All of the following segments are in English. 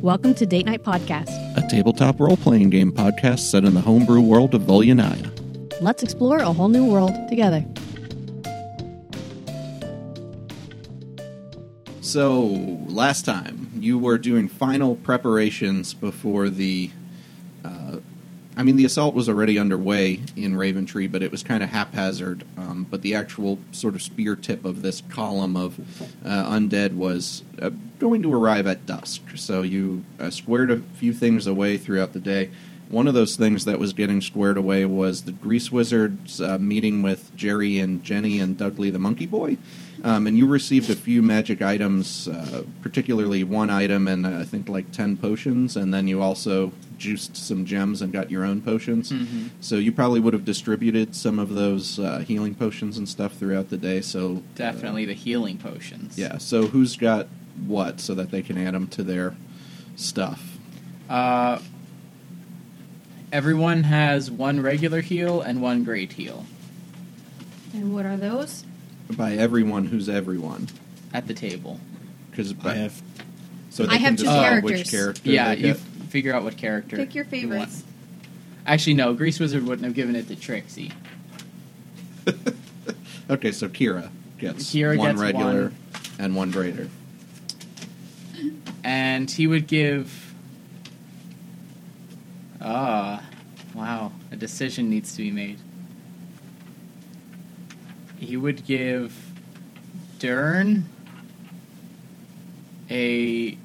Welcome to Date Night Podcast. a tabletop role playing game podcast set in the homebrew world of Volyanaya. Let's explore a whole new world together. So, last time you were doing final preparations before the. Uh, I mean, the assault was already underway in Raventree, but it was kind of haphazard. Um, but the actual sort of spear tip of this column of uh, undead was uh, going to arrive at dusk. So you uh, squared a few things away throughout the day. One of those things that was getting squared away was the Grease Wizards uh, meeting with Jerry and Jenny and Dudley the Monkey Boy. Um, and you received a few magic items, uh, particularly one item and uh, I think like 10 potions, and then you also juiced some gems and got your own potions. So you probably would have distributed some of those uh, healing potions and stuff throughout the day. So Definitely the healing potions. yeah. So who's got what so that they can add them to their stuff? Uh, everyone has one regular heal and one great heal And what are those? By everyone, who's everyone? at the table. Because I have so they I can have two decide which characters. character. yeah, they you get. f- figure out what character. Pick your you want. favorites. Actually, no. Grease Wizard wouldn't have given it to Trixie. Okay, so Kira gets Kira one gets regular one. and one greater. and he would give. Ah, wow! A decision needs to be made. He would give Dern a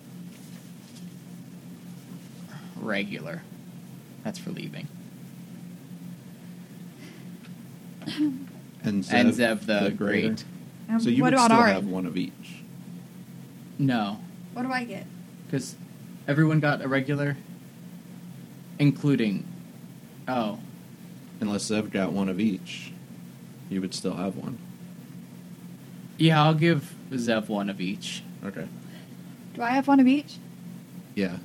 regular. That's for leaving. And Zev, and Zev the, greater. Great. Um, So you what would about still Ari? have one of each. No, What do I get? because everyone got a regular, including. Oh, Unless Zev got one of each, you would still have one. yeah. I'll give Zev one of each. Okay. Do I have one of each? Yeah.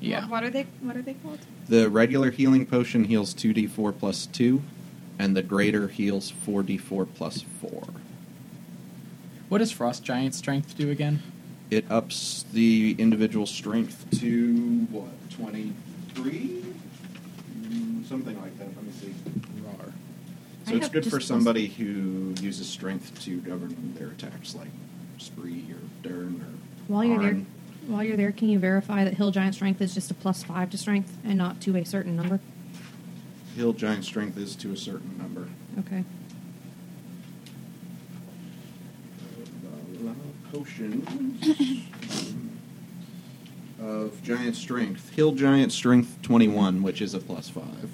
Yeah. What, what are they? What are they called? The regular healing potion heals 2d4 plus 2, and the greater heals 4d4 plus 4. What does Frost Giant Strength do again? It ups the individual strength to, what, 23? Mm, Something like that. Let me see. So I it's good for somebody who uses strength to govern their attacks, like Spree or Dern or. While you're there, while you're there, can you verify that Hill Giant Strength is just a plus five to strength and not to a certain number? Hill giant strength is to a certain number. Okay. Uh, potions of giant strength. Hill giant strength 21, which is a plus 5.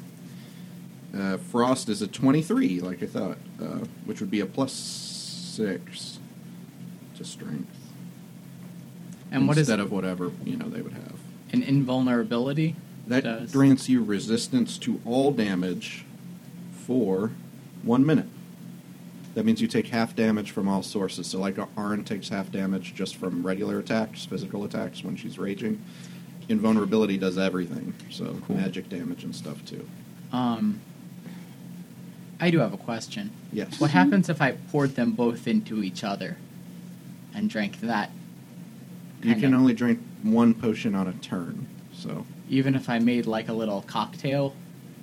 Uh, Frost is a 23, like I thought, uh, which would be a plus 6 to strength. And what is instead of whatever you know they would have. an invulnerability? That does? grants you resistance to all damage for one minute. That means you take half damage from all sources. So, like Arn takes half damage just from regular attacks, physical attacks when she's raging. Invulnerability does everything. So, magic damage and stuff too. Um, I do have a question. Yes. What happens if I poured them both into each other and drank that? You can of- only drink one potion on a turn. So, Even if I made like a little cocktail?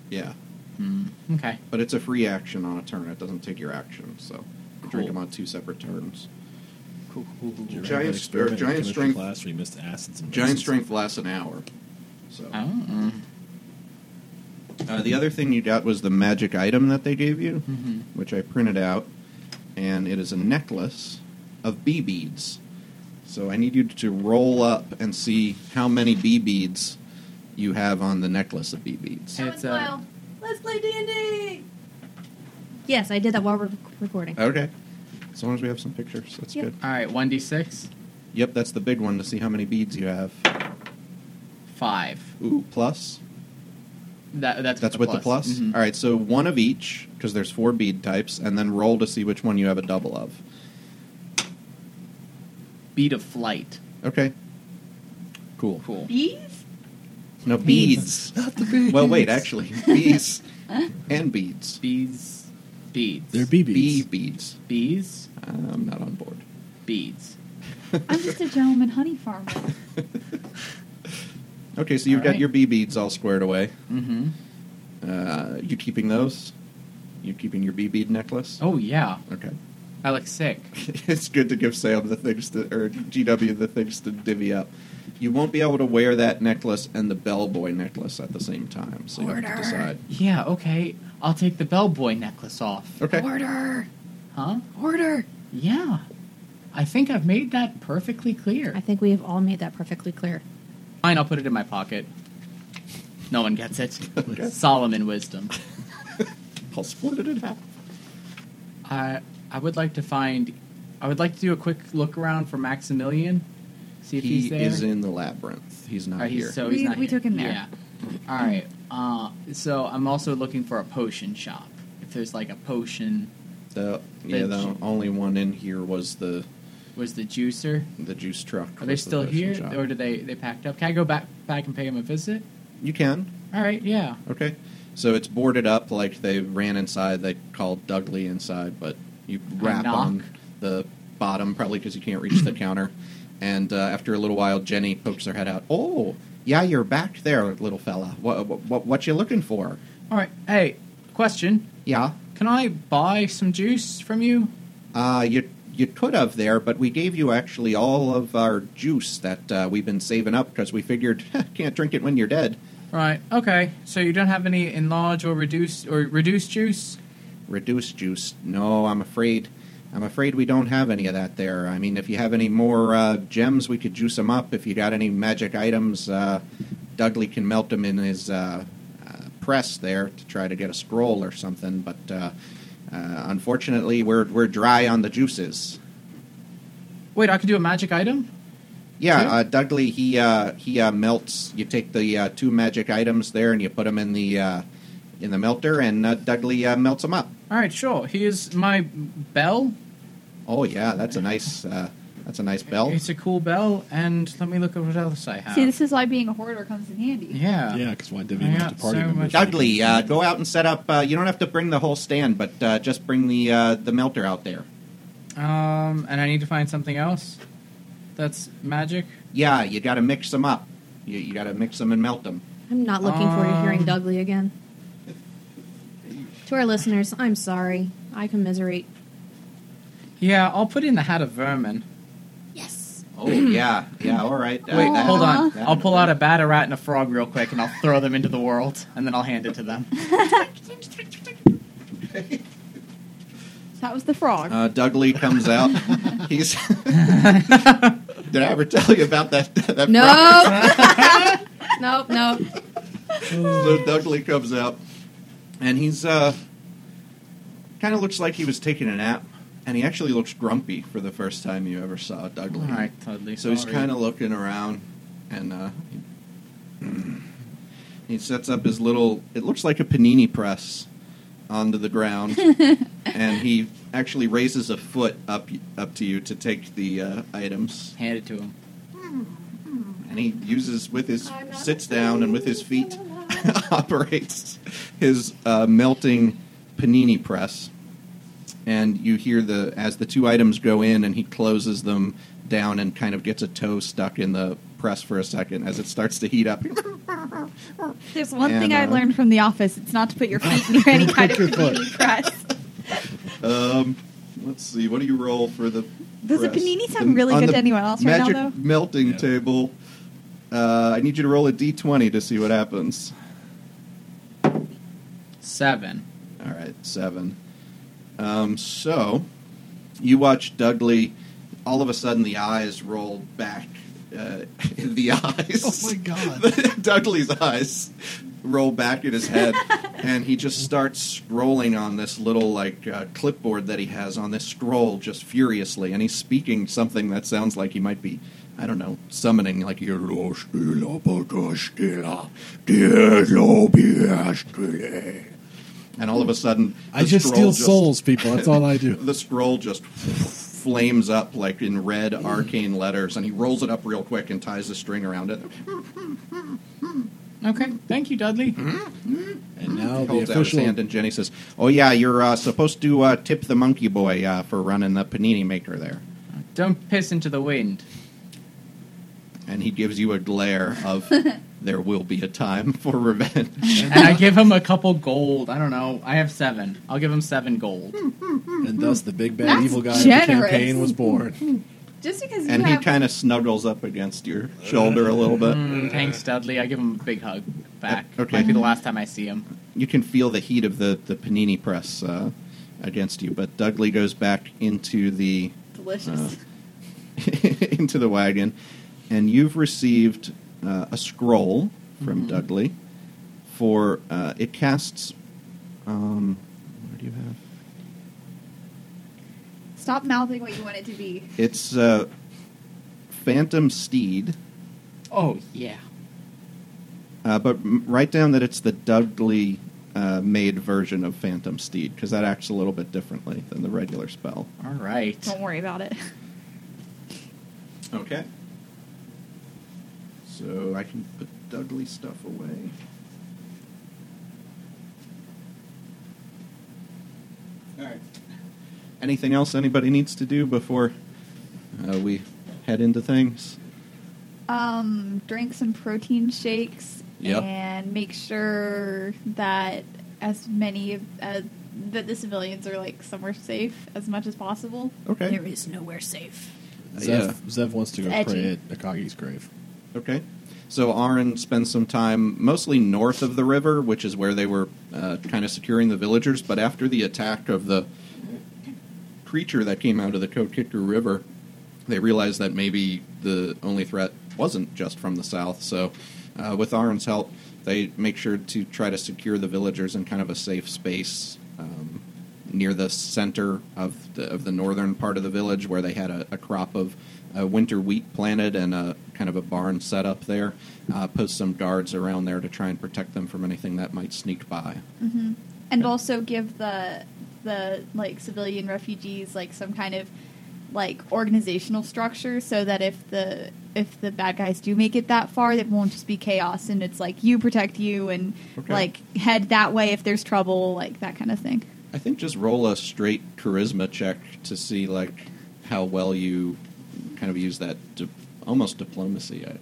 yeah. Hmm. Okay. But it's a free action on a turn. It doesn't take your action. So, you drink them on two separate turns. Cool. cool, cool, cool. Giant ever have an st- experiment in giant strength- class where you missed acids and Giant strength lasts an hour. So. Oh. Uh, the other thing you got was the magic item that they gave you, Mhm. which I printed out, and it is a necklace of bee beads. So I need you to roll up and see how many bee beads you have on the necklace of bee beads. It's a Let's play D and D. Yes, I did that while we're recording. Okay. As long as we have some pictures, that's Yep. good. all right. One d six, Yep, that's the big one to see how many beads you have. five. Ooh, plus. That that's That's with the plus. Mhm. All right, so one of each because there's four bead types, and then roll to see which one you have a double of. Beat of flight. Okay. Cool. Cool. Bees? No beads. Not the bees. Well, wait, actually, bees and beads. Bees. Beads. They're bee Bee beads. beads. bees. I'm not on board. Beads. I'm just a gentleman honey farmer. Okay, so you've All got right. your bee beads all squared away. Mm-hmm. Uh, you keeping those? You keeping your bee bead necklace? Oh yeah, Okay. I look sick. it's good to give Sam the things to, or GW the things to divvy up. You won't be able to wear that necklace and the bellboy necklace at the same time, so you have to decide. Yeah, okay. I'll take the bellboy necklace off. Okay. Order. Huh? Order. Yeah. I think I've made that perfectly clear. I think we have all made that perfectly clear. Fine, I'll put it in my pocket. No one gets it. Okay. Solomon wisdom. I'll split it in half. I I would like to find. I would like to do a quick look around for Maximilian. See if He he's there. is in the labyrinth. He's not Alright, he's- here. So We- he's not we here. took him there. Yeah. All right. Uh, so I'm also looking for a potion shop. If there's like a potion, the yeah, the the only one in here was the was the juicer? the juice truck. Are they was the still here, shop. or do they they packed up? Can I go back back and pay him a visit? You can. All right. Yeah. Okay. So it's boarded up like they ran inside. They called Dudley inside, but you rap on the bottom probably because you can't reach the counter. And uh, after a little while, Jenny pokes her head out. Oh, yeah, you're back there, little fella. What what what you looking for? All right. Hey, question. Yeah. Can I buy some juice from you? Uh, you you could have there, but we gave you actually all of our juice that uh, we've been saving up because we figured can't drink it when you're dead. Right. Okay. So you don't have any enlarged or reduced or reduced juice? reduced juice. No, I'm afraid. I'm afraid we don't have any of that there. I mean, if you have any more uh, gems, we could juice them up. If you got any magic items, uh, Dudley can melt them in his uh, uh, press there to try to get a scroll or something. But uh, unfortunately, we're we're dry on the juices. Wait, I could do a magic item. Yeah, uh, Dudley he uh, he uh, melts. You take the uh, two magic items there and you put them in the uh, in the melter, and uh, Dudley uh, melts them up. All right. Sure. Here's my bell. Oh yeah, that's a nice uh, that's a nice bell. It's a cool bell, and let me look at what else I have. See, this is why being a hoarder comes in handy. yeah. Yeah, because why divvy I up got to party so members? much- Dudley, uh, go out and set up. Uh, you don't have to bring the whole stand, but uh, just bring the uh, the melter out there. Um, and I need to find something else. That's magic. Yeah, you got to mix them up. You, you got to mix them and melt them. I'm not looking forward to hearing Um, Dudley again. To our listeners, I'm sorry. I commiserate. Yeah, I'll put in the hat of vermin. Yes. Oh yeah, yeah. All right. Uh, Wait, that- hold on. that- I'll pull out a bat, a rat, and a frog real quick, and I'll throw them into the world, and then I'll hand it to them. That was the frog. Uh, Dudley comes out. He's. Did I ever tell you about that? that Nope. nope. Nope. so Dudley comes out, and he's uh, kind of looks like he was taking a nap, and he actually looks grumpy for the first time you ever saw Dudley. All right, totally. So he's sorry. kind of looking around, and uh, he, he sets up his little. It looks like a panini press onto the ground, and he actually raises a foot up up to you to take the uh, items, hand it to him. and he uses with his sits down and with his feet operates his uh, melting panini press. And you hear the as the two items go in, and he closes them down and kind of gets a toe stuck in the press for a second as it starts to heat up. There's one and, thing I uh, learned from the office: it's not to put your feet near any kind of foot. panini press. Um, let's see. What do you roll for the? Does the press? panini sound The- really good to anyone else right now, magic though? melting Yeah. table. Uh, I need you to roll a d20 to see what happens. Seven. All right, seven. Um, so you watch Dudley. All of a sudden, the eyes roll back. Uh, the eyes. Oh my God. Dudley's eyes roll back in his head, and he just starts scrolling on this little like uh, clipboard that he has on this scroll just furiously, and he's speaking something that sounds like he might be. I don't know, summoning like and all of a sudden I just scroll steal souls, people. That's all I do. the scroll just flames up like in red arcane letters, and he rolls it up real quick and ties the string around it. Okay, thank you, Dudley. Mm-hmm. And now He the holds out his official. hand, and Jenny says, "Oh yeah, you're uh, supposed to uh, tip the monkey boy uh, for running the panini maker there." Don't piss into the wind. And he gives you a glare of there will be a time for revenge. and I give him a couple gold. I don't know. I have seven. I'll give him seven gold. And thus the big bad That's evil guy of the generous. campaign was born. Just because you and he have kind of snuggles up against your shoulder a little bit. Mm, thanks, Dudley. I give him a big hug back. Uh, okay. Might be the last time I see him. You can feel the heat of the, the panini press uh, against you, but Dudley goes back into the delicious. into the wagon, and you've received uh, a scroll from Dudley for uh, it casts. Um, what do you have? Stop mouthing what you want it to be. It's uh, Phantom Steed, Oh yeah. uh, but m- write down that it's the Dudley uh, made version of Phantom Steed because that acts a little bit differently than the regular spell. All right. Don't worry about it. Okay. So I can put Dudley stuff away. All right. Anything else anybody needs to do before uh, we head into things? Um, drink some protein shakes Yep. and make sure that as many of uh, that the civilians are like somewhere safe as much as possible. Okay. There is nowhere safe. Uh, Zev, yeah. Zev wants to go pray at Akagi's grave. Okay. So Aaron spends some time mostly north of the river, which is where they were uh, kind of securing the villagers. But after the attack of the creature that came out of the Kokiku River, they realized that maybe the only threat wasn't just from the south. So, uh, with Aaron's help, they make sure to try to secure the villagers in kind of a safe space um, near the center of the, of the northern part of the village, where they had a, a crop of uh, winter wheat planted and a kind of a barn set up there. Uh, post some guards around there to try and protect them from anything that might sneak by. hmm And also give the the like civilian refugees like some kind of like organizational structure so that if the if the bad guys do make it that far, it won't just be chaos and it's like you protect you and Okay. like head that way if there's trouble, like that kind of thing. I think just roll a straight charisma check to see like how well you kind of use that di- almost diplomacy uh,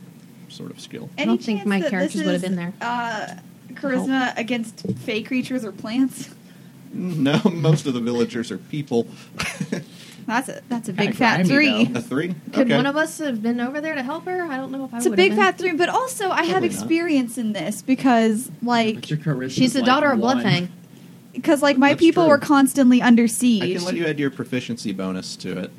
sort of skill. I don't think chance my that characters this would have is, been there. Uh, charisma against fey creatures or plants. No, most of the villagers are people. That's a that's a Kinda big fat grimy, three. though. a three. Could okay. one of us have been over there to help her? I don't know if I It's a would big been. fat three, but also I have Probably not. experience in this because like But your charisma's She's the like daughter of. Bloodfang. because like my That's people true. were constantly under siege. I siege. can let you add your proficiency bonus to it.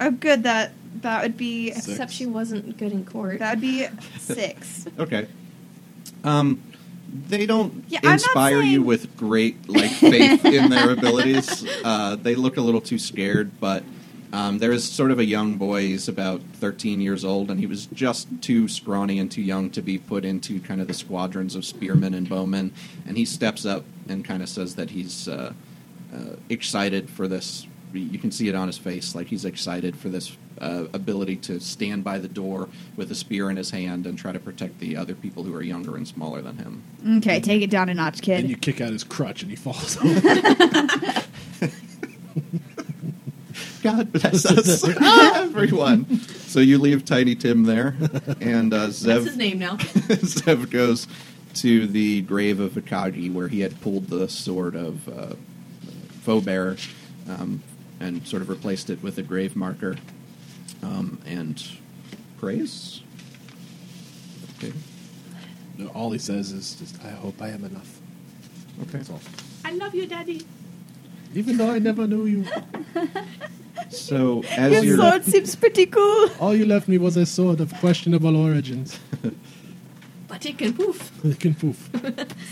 Oh, good. That that would be Six. Except she wasn't good in court. that would be six. Okay. Um, they don't Yeah, I'm not inspire you saying- with great like faith in their abilities. Uh, they look a little too scared, but um, there is sort of a young boy. He's about 13 years old, and he was just too scrawny and too young to be put into kind of the squadrons of spearmen and bowmen. And he steps up and kind of says that he's uh, uh, excited for this. You can see it on his face, like he's excited for this uh, ability to stand by the door with a spear in his hand and try to protect the other people who are younger and smaller than him. Okay, take it down a notch, kid. And you kick out his crutch and he falls over. God bless us, everyone. So you leave Tiny Tim there, and uh, That's his name now. Zev goes to the grave of Akagi, where he had pulled the sword of uh, Fobear um, and sort of replaced it with a grave marker, um, and praise. Okay. No, All he says is just, I hope I am enough. Okay. That's all. I love you, Daddy. Even though I never knew you, So as Your you're sword seems pretty cool. all you left me was a sword of questionable origins. But it can poof. It can poof.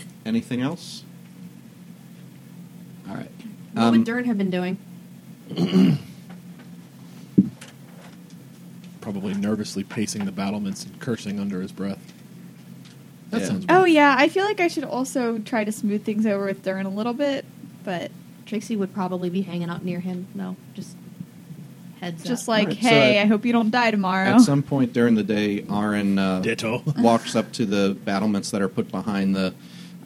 anything else? All right. What Um, would Dern have been doing? Probably nervously pacing the battlements and cursing under his breath. That Yeah. sounds Oh weird. yeah, I feel like I should also try to smooth things over with Dern a little bit, but Trixie would probably be hanging out near him. No, just heads just up. like, Alright, so hey, at- I hope you don't die tomorrow. At some point during the day, Aaron uh, Ditto. walks up to the battlements that are put behind the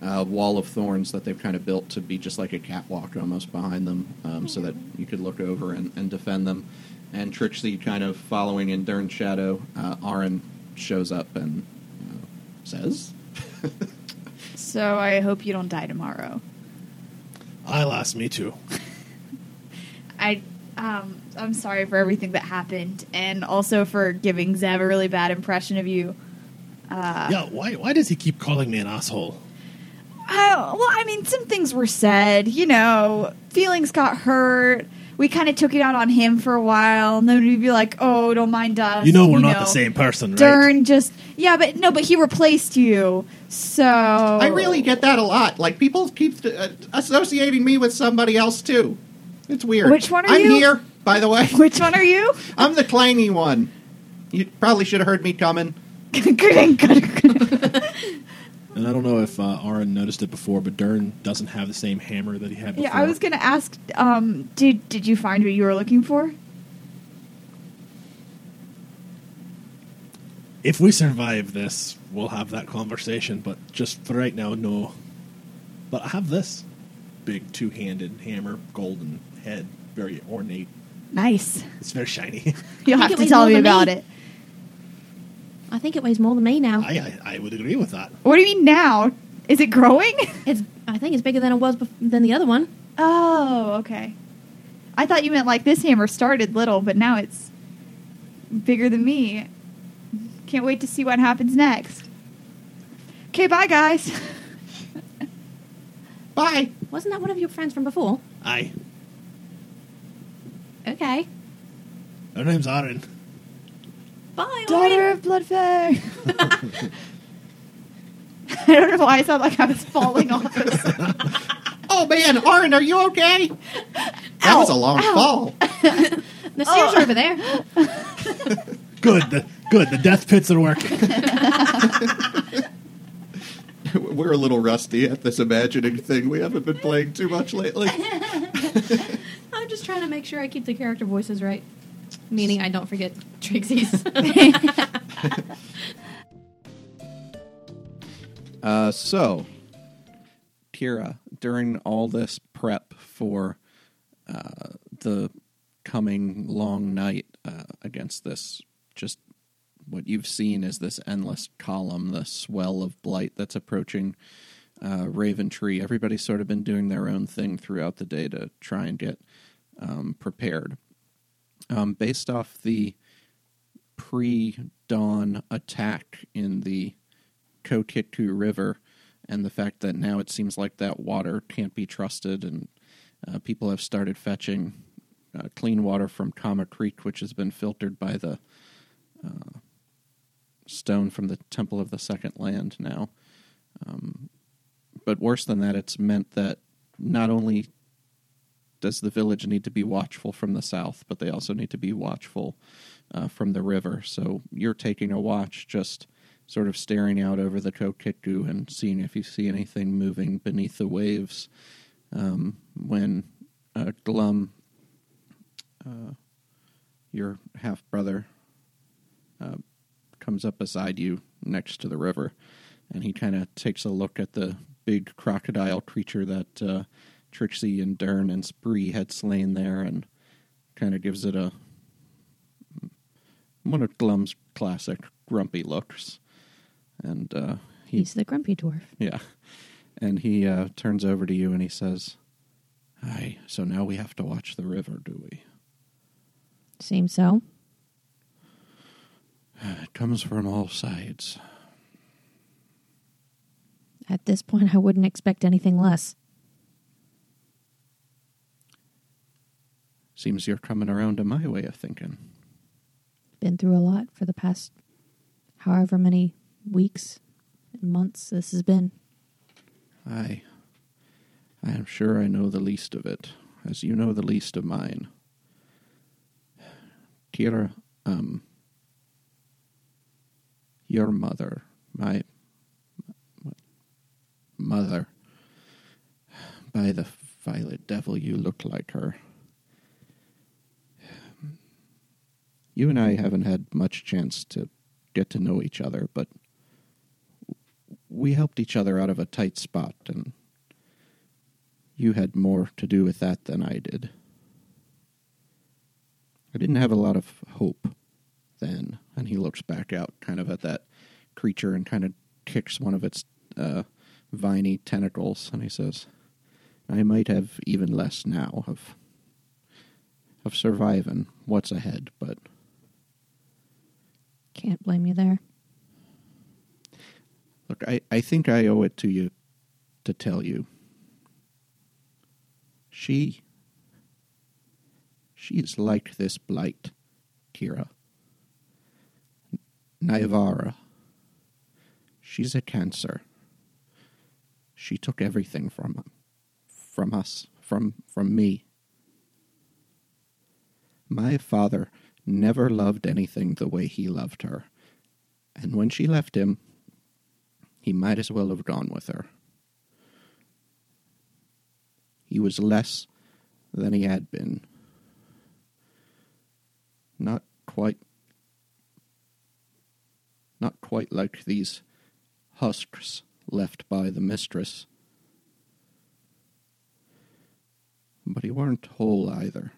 uh, wall of thorns that they've kind of built to be just like a catwalk almost behind them, um, so that you could look over and, and defend them. And Trixie kind of following in Dern's shadow. Uh, Aaron shows up and uh, says, So I hope you don't die tomorrow. Alas, me too. I um I'm sorry for everything that happened and also for giving Zev a really bad impression of you. Uh, yeah, why why does he keep calling me an asshole? I, well, I mean, some things were said. You know, feelings got hurt. We kind of took it out on him for a while, and then we'd be like, "Oh, don't mind us." You know we're not the same person, right? Dern just yeah, but no, but he replaced you. So I really get that a lot. Like people keep uh, associating me with somebody else too. It's weird. Which one are I'm you? here, by the way. Which one are you? I'm the clangy one. You probably should have heard me coming. And I don't know if uh, Aaron noticed it before, but Dern doesn't have the same hammer that he had before. yeah, I was gonna ask. Um, did did you find what you were looking for? If we survive this, we'll have that conversation. But just for right now, no. But I have this big two-handed hammer, golden head, very ornate. Nice. It's very shiny. You'll have to tell me about me. it. I think it weighs more than me now. I, I I would agree with that. What do you mean now? Is it growing? It's. I think it's bigger than it was bef- than the other one. Oh, okay. I thought you meant like this hammer started little, but now it's bigger than me. Can't wait to see what happens next. Okay, bye guys. Bye. Wasn't that one of your friends from before? I. Okay. Her name's Aaron. Bye. Daughter of Bloodfang. I don't know why I sound like I was falling off. Of Oh man, Aaron, are you okay? That was a long fall. The stairs are over there. Good. The, good. The death pits are working. We're a little rusty at this imagining thing. We haven't been playing too much lately. I'm just trying to make sure I keep the character voices right. Meaning I don't forget Trixie's. Uh, so, Kira, during all this prep for uh, the coming long night uh, against this, just what you've seen is this endless column, the swell of blight that's approaching uh, Raven Tree. Everybody's sort of been doing their own thing throughout the day to try and get um, prepared. Um, based off the pre dawn attack in the Kokiku River and the fact that now it seems like that water can't be trusted and uh, people have started fetching uh, clean water from Kama Creek, which has been filtered by the uh, stone from the Temple of the Second Land now. Um, but worse than that, it's meant that not only does the village need to be watchful from the south, but they also need to be watchful uh, from the river. So you're taking a watch, just sort of staring out over the Kokiku and seeing if you see anything moving beneath the waves. Um, when uh, Glum, uh, your half brother, uh, comes up beside you next to the river, and he kind of takes a look at the big crocodile creature that uh, Trixie and Dern and Spree had slain there, and kind of gives it a one of Glum's classic grumpy looks, and uh, he He's the grumpy dwarf. yeah, and he uh, turns over to you and he says, "Hi, so now we have to watch the river, do we?" Seems so. It comes from all sides. At this point, I wouldn't expect anything less. Seems you're coming around to my way of thinking. Been through a lot for the past however many weeks and months this has been. I, I am sure I know the least of it, as you know the least of mine. Kira, um, your mother, my, my mother, by the violet devil, you look like her. You and I haven't had much chance to get to know each other, but we helped each other out of a tight spot, and you had more to do with that than I did. I didn't have a lot of hope then. And he looks back out kind of at that creature and kind of kicks one of its uh, viney tentacles, and he says, I might have even less now of of surviving what's ahead, but Can't blame you there. look, I, I think I owe it to you to tell you. She she's like this blight, Kira. Naivara. She's a cancer. She took everything from from us, from from me. My father never loved anything the way he loved her. And when she left him, he might as well have gone with her. He was less than he had been. Not quite not quite like these husks left by the mistress. But he weren't whole either.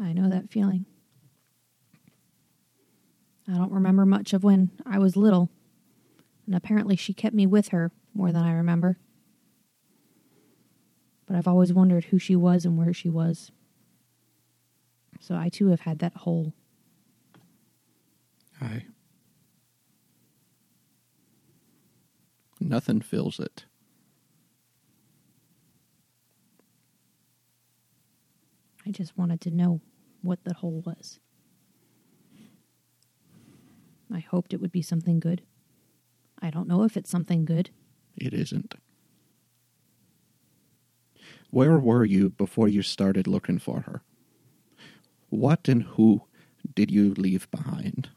I know that feeling. I don't remember much of when I was little, and apparently she kept me with her more than I remember. But I've always wondered who she was and where she was. So I too have had that hole. Aye. Nothing fills it. I just wanted to know what the hole was. I hoped it would be something good. I don't know if it's something good. It isn't. Where were you before you started looking for her? What and who did you leave behind?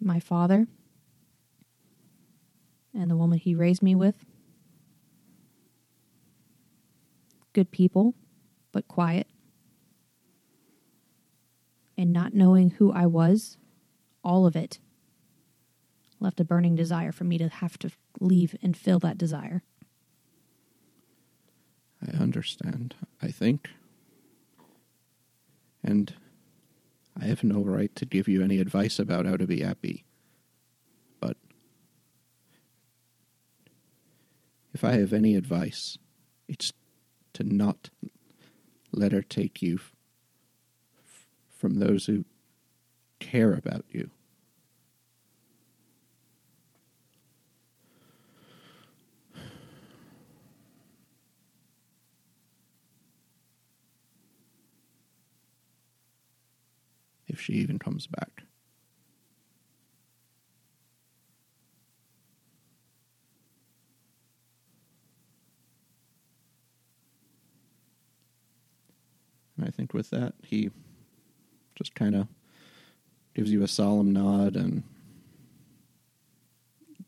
My father and the woman he raised me with. Good people, but quiet. And not knowing who I was, all of it left a burning desire for me to have to leave and fill that desire. I understand, I think. And I have no right to give you any advice about how to be happy. But if I have any advice, it's to not let her take you from those who care about you. If she even comes back. I think with that, he just kind of gives you a solemn nod and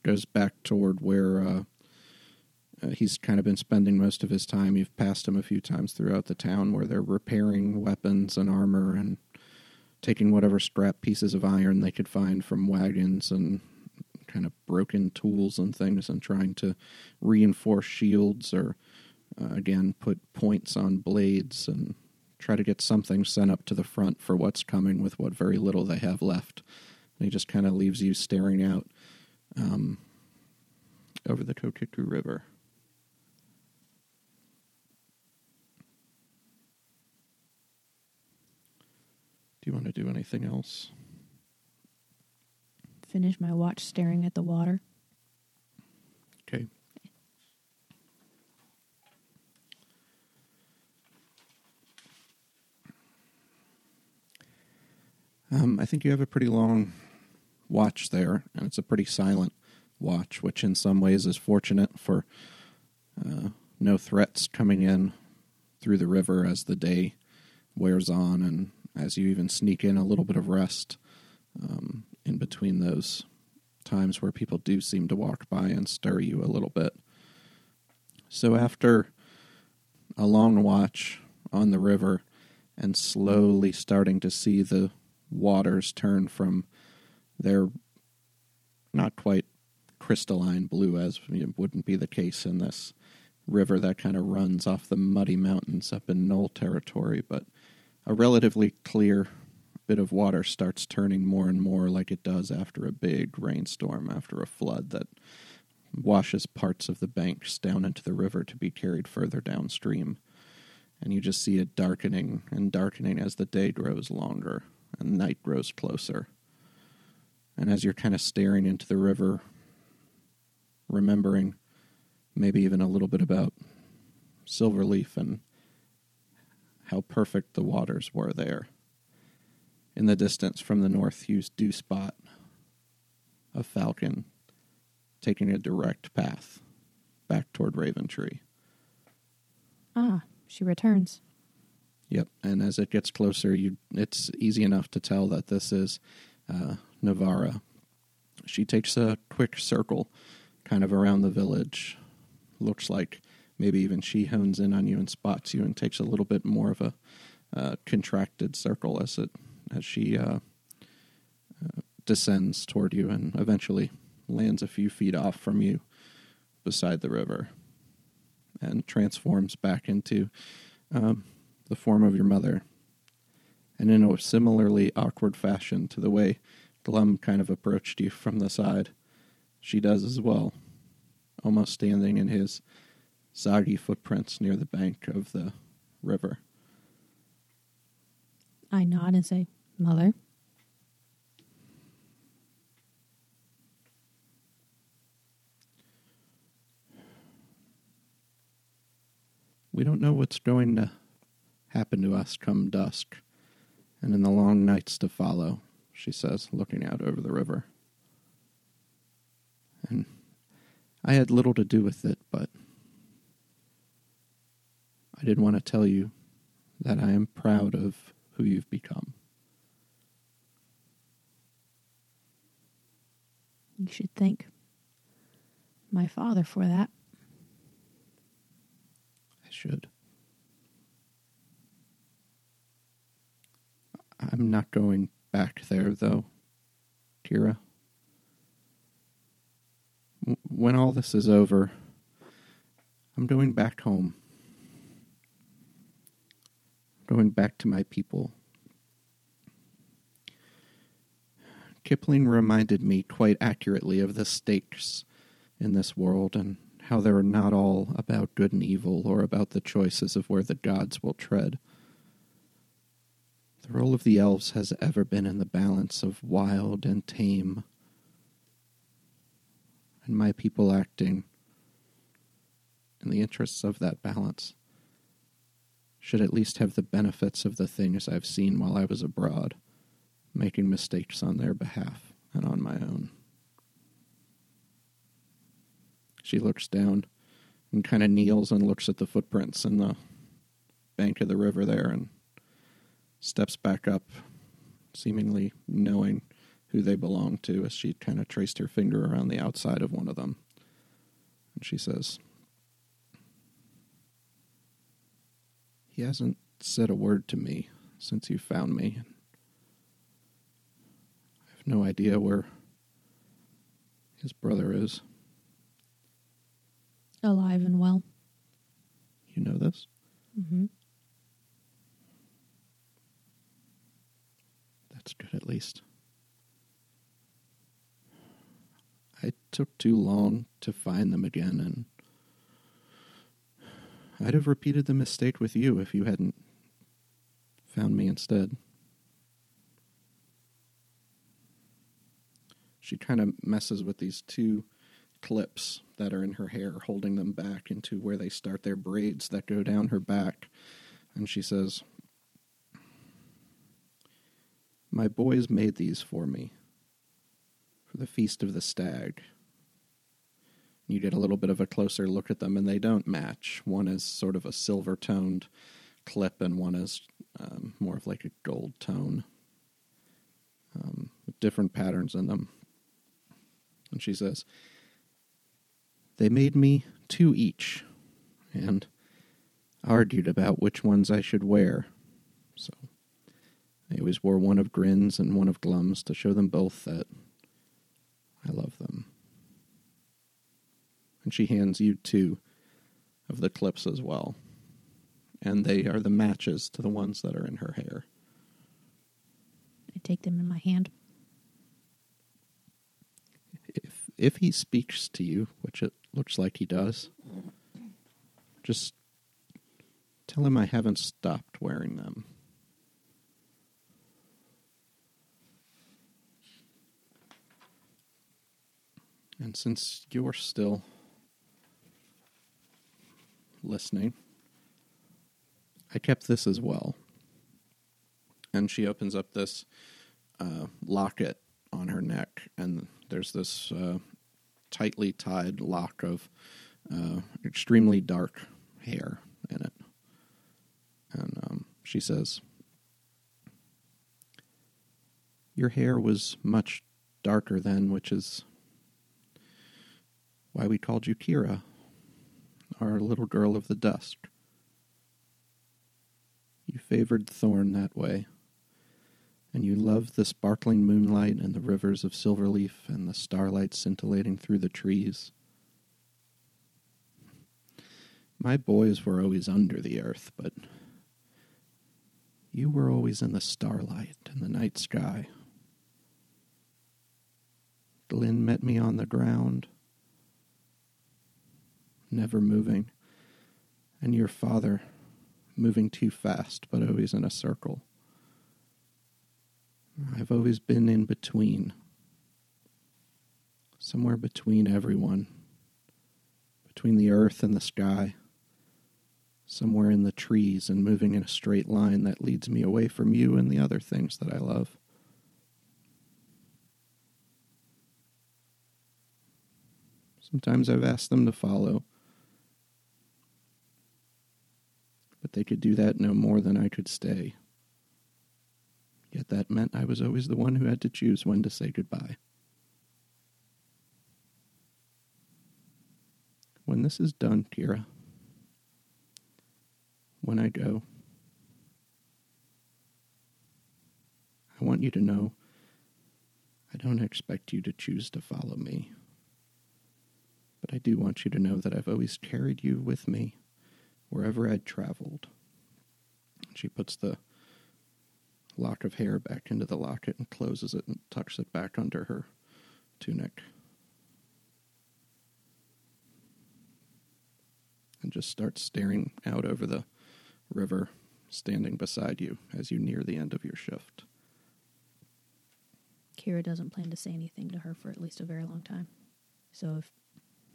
goes back toward where uh, uh, he's kind of been spending most of his time. You've passed him a few times throughout the town where they're repairing weapons and armor and taking whatever scrap pieces of iron they could find from wagons and kind of broken tools and things and trying to reinforce shields or uh, again put points on blades and try to get something sent up to the front for what's coming with what very little they have left. And he just kind of leaves you staring out um, over the Kokiku River. Do you want to do anything else? Finish my watch staring at the water. Okay. Um, I think you have a pretty long watch there, and it's a pretty silent watch, which in some ways is fortunate for uh, no threats coming in through the river as the day wears on, and as you even sneak in a little bit of rest um, in between those times where people do seem to walk by and stir you a little bit. So after a long watch on the river and slowly starting to see the waters turn from their not quite crystalline blue, as wouldn't be the case in this river that kind of runs off the muddy mountains up in Knoll territory, but a relatively clear bit of water starts turning more and more like it does after a big rainstorm, after a flood that washes parts of the banks down into the river to be carried further downstream. And you just see it darkening and darkening as the day grows longer and night grows closer. And as you're kind of staring into the river, remembering maybe even a little bit about Silverleaf and how perfect the waters were there. In the distance from the north, you do spot a falcon taking a direct path back toward Raventree. Ah, she returns. Yep, and as it gets closer, you it's easy enough to tell that this is uh, Navara. She takes a quick circle, kind of around the village. Looks like maybe even she hones in on you and spots you, and takes a little bit more of a uh, contracted circle as it as she uh, uh, descends toward you, and eventually lands a few feet off from you beside the river, and transforms back into um, the form of your mother. And in a similarly awkward fashion to the way Glum kind of approached you from the side, she does as well, almost standing in his soggy footprints near the bank of the river. I nod and say, Mother. We don't know what's going to happen to us come dusk and in the long nights to follow, she says, looking out over the river. And I had little to do with it, but I did want to tell you that I am proud of who you've become. You should thank my father for that. I should. I'm not going back there, though, Kira. W- When all this is over, I'm going back home. Going back to my people. Kipling reminded me quite accurately of the stakes in this world and how they're not all about good and evil or about the choices of where the gods will tread. The role of the elves has ever been in the balance of wild and tame, and my people acting in the interests of that balance should at least have the benefits of the things I've seen while I was abroad, making mistakes on their behalf and on my own. She looks down and kind of kneels and looks at the footprints in the bank of the river there and steps back up, seemingly knowing who they belong to as she kind of traced her finger around the outside of one of them. And she says, He hasn't said a word to me since you found me. I have no idea where his brother is. Alive and well. You know this? Mm-hmm. That's good, at least. I took too long to find them again, and I'd have repeated the mistake with you if you hadn't found me instead. She kind of messes with these two clips that are in her hair, holding them back into where they start their braids that go down her back. And she says, My boys made these for me for the Feast of the Stag. You get a little bit of a closer look at them, and they don't match. One is sort of a silver toned clip, and one is um, more of like a gold tone, um, with different patterns in them. And she says, They made me two each, and argued about which ones I should wear So they always wore one of grins and one of glums to show them both that I love them. And she hands you two of the clips as well. And they are the matches to the ones that are in her hair. I take them in my hand. If if he speaks to you, which it looks like he does, just tell him I haven't stopped wearing them. And since you're still listening, I kept this as well. And she opens up this uh, locket on her neck, and there's this uh, tightly tied lock of uh, extremely dark hair in it. And um, she says, Your hair was much darker then, which is why we called you Kira, our little girl of the dusk. You favored Thorn that way, and you loved the sparkling moonlight and the rivers of Silverleaf and the starlight scintillating through the trees. My boys were always under the earth, but you were always in the starlight and the night sky. Glyn met me on the ground never moving, and your father moving too fast, but always in a circle. I've always been in between, somewhere between everyone, between the earth and the sky, somewhere in the trees and moving in a straight line that leads me away from you and the other things that I love. Sometimes I've asked them to follow but they could do that no more than I could stay. Yet that meant I was always the one who had to choose when to say goodbye. When this is done, Kira, when I go, I want you to know I don't expect you to choose to follow me. But I do want you to know that I've always carried you with me wherever I'd traveled. She puts the lock of hair back into the locket and closes it and tucks it back under her tunic. And just starts staring out over the river, standing beside you as you near the end of your shift. Kira doesn't plan to say anything to her for at least a very long time. So if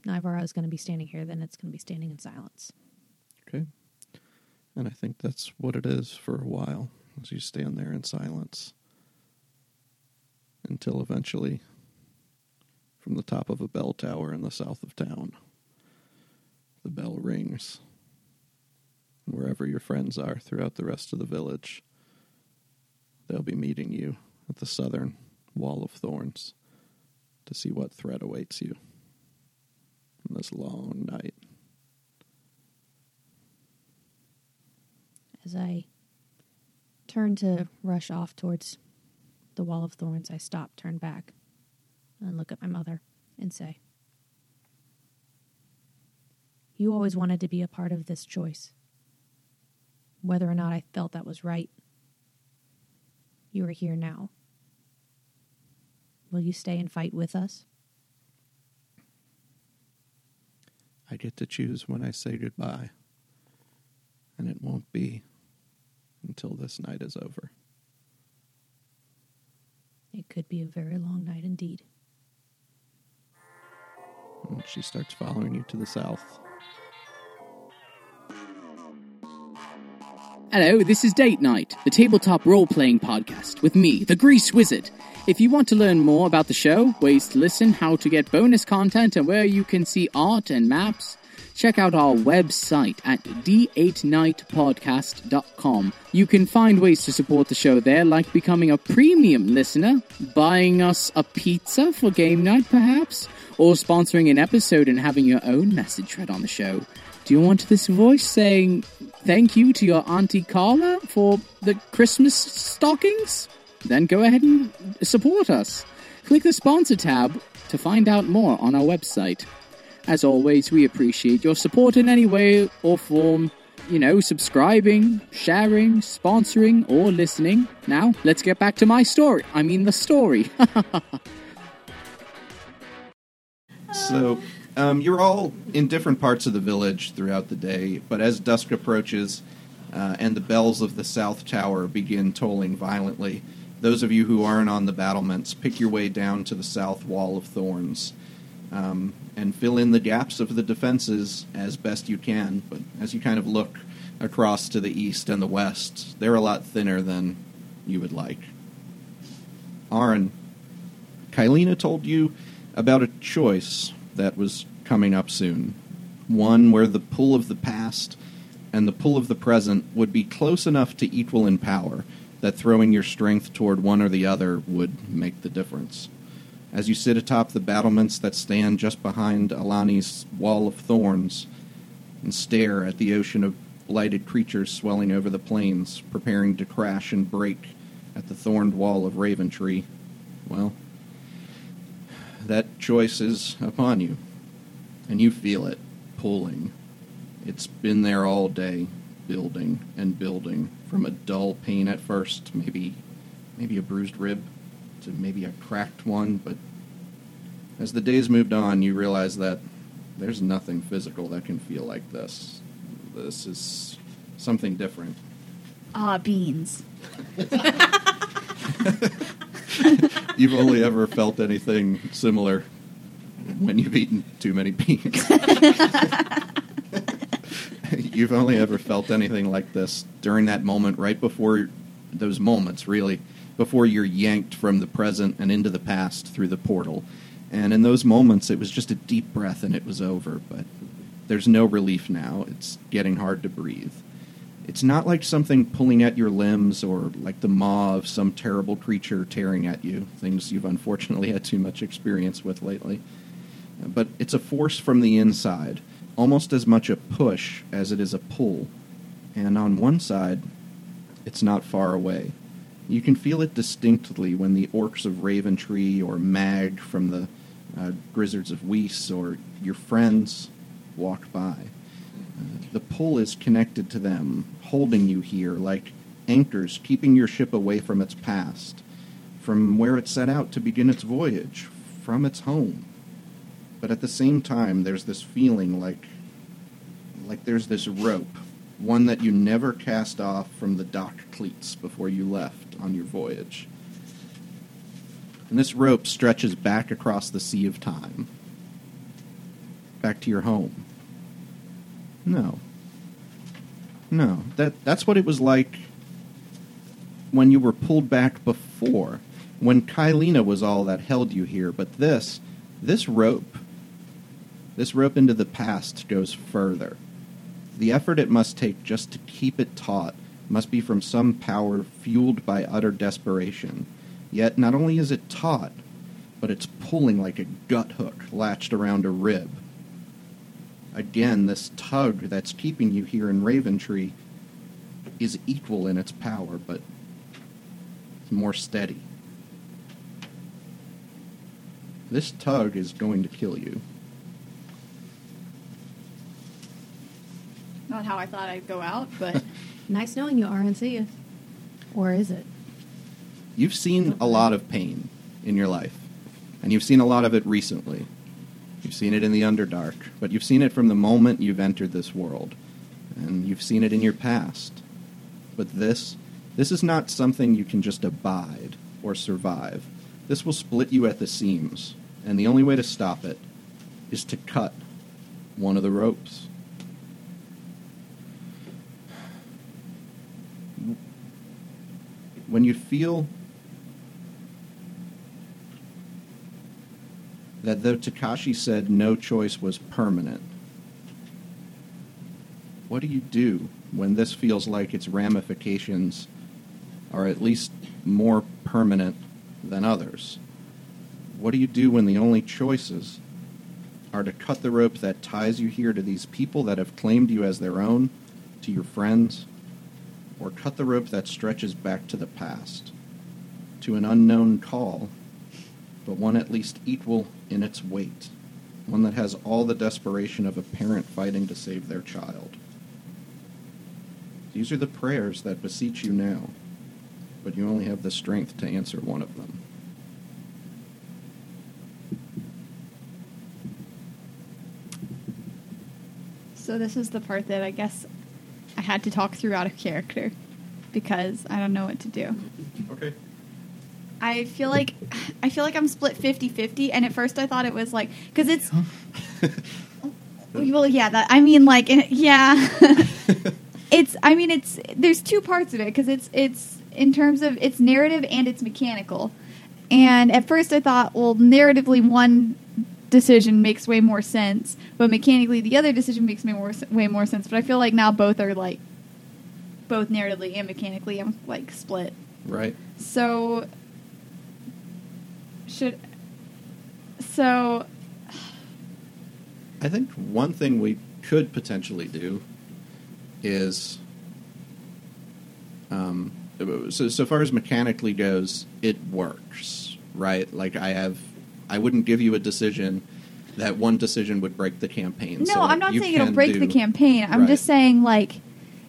Nivara is going to be standing here, then it's going to be standing in silence. Okay. And I think that's what it is for a while, as you stand there in silence. Until eventually, from the top of a bell tower in the south of town, the bell rings. Wherever your friends are throughout the rest of the village, they'll be meeting you at the southern wall of thorns to see what threat awaits you in this long night. As I turn to rush off towards the wall of thorns, I stop, turn back, and look at my mother and say, You always wanted to be a part of this choice. Whether or not I felt that was right, you are here now. Will you stay and fight with us? I get to choose when I say goodbye, and it won't be until this night is over. It could be a very long night indeed. And she starts following you to the south. Hello, this is Date Night, the tabletop role playing podcast with me, the Grease Wizard. If you want to learn more about the show, ways to listen, how to get bonus content, and where you can see art and maps, check out our website at d8nightpodcast.com. You can find ways to support the show there, like becoming a premium listener, buying us a pizza for game night perhaps, or sponsoring an episode and having your own message read on the show. Do you want this voice saying, thank you to your Auntie Carla for the Christmas stockings? Then go ahead and support us. Click the sponsor tab to find out more on our website. As always, we appreciate your support in any way or form. You know, subscribing, sharing, sponsoring, or listening. Now, let's get back to my story. I mean, the story. So, um, you're all in different parts of the village throughout the day, but as dusk approaches uh, and the bells of the South Tower begin tolling violently, those of you who aren't on the battlements pick your way down to the south wall of thorns um, and fill in the gaps of the defenses as best you can. But as you kind of look across to the east and the west, they're a lot thinner than you would like. Aaron, Kylena told you about a choice that was coming up soon. One where the pull of the past and the pull of the present would be close enough to equal in power that throwing your strength toward one or the other would make the difference. As you sit atop the battlements that stand just behind Alani's wall of thorns and stare at the ocean of blighted creatures swelling over the plains, preparing to crash and break at the thorned wall of Raven Tree, well, that choice is upon you, and you feel it pulling. It's been there all day, building and building, from a dull pain at first, maybe maybe a bruised rib, to maybe a cracked one, but as the days moved on, you realize that there's nothing physical that can feel like this. This is something different. Ah, beans. You've only ever felt anything similar when you've eaten too many beans. you've only ever felt anything like this during that moment right before those moments, really, before you're yanked from the present and into the past through the portal. And in those moments, it was just a deep breath and it was over. But there's no relief now. It's getting hard to breathe. It's not like something pulling at your limbs or like the maw of some terrible creature tearing at you, things you've unfortunately had too much experience with lately. But it's a force from the inside, almost as much a push as it is a pull. And on one side, it's not far away. You can feel it distinctly when the orcs of Raven Tree or Mag from the uh, Grizzards of Weiss or your friends walk by. Uh, the pull is connected to them, holding you here like anchors keeping your ship away from its past, from where it set out to begin its voyage, from its home. But at the same time, there's this feeling like, like there's this rope, one that you never cast off from the dock cleats before you left on your voyage. And this rope stretches back across the sea of time, back to your home. No. No, that that's what it was like when you were pulled back before, when Kylina was all that held you here, but this this rope this rope into the past goes further. The effort it must take just to keep it taut must be from some power fueled by utter desperation. Yet not only is it taut, but it's pulling like a gut hook latched around a rib. Again, this tug that's keeping you here in Raven Tree is equal in its power, but it's more steady. This tug is going to kill you. Not how I thought I'd go out, but Nice knowing you, RNC. Or is it? You've seen a lot of pain in your life, and you've seen a lot of it recently. You've seen it in the Underdark, but you've seen it from the moment you've entered this world, and you've seen it in your past. But this, this is not something you can just abide or survive. This will split you at the seams, and the only way to stop it is to cut one of the ropes. When you feel that though Takashi said no choice was permanent, what do you do when this feels like its ramifications are at least more permanent than others? What do you do when the only choices are to cut the rope that ties you here to these people that have claimed you as their own, to your friends, or cut the rope that stretches back to the past, to an unknown call, but one at least equal in its weight, one that has all the desperation of a parent fighting to save their child. These are the prayers that beseech you now, but you only have the strength to answer one of them. So this is the part that I guess had to talk through out of character because I don't know what to do. Okay. I feel like I feel like I'm split 50-50 and at first I thought it was like cuz it's well yeah that I mean like yeah it's I mean it's there's two parts of it cuz it's it's in terms of it's narrative and it's mechanical. And at first I thought well narratively one decision makes way more sense, but mechanically the other decision makes me more way more sense, but I feel like now both are like both narratively and mechanically I'm like split. Right. So should so I think one thing we could potentially do is, um, so so far as mechanically goes, it works, right? Like I have, I wouldn't give you a decision that one decision would break the campaign. No, so I'm not saying it'll break do- the campaign. I'm Right. just saying like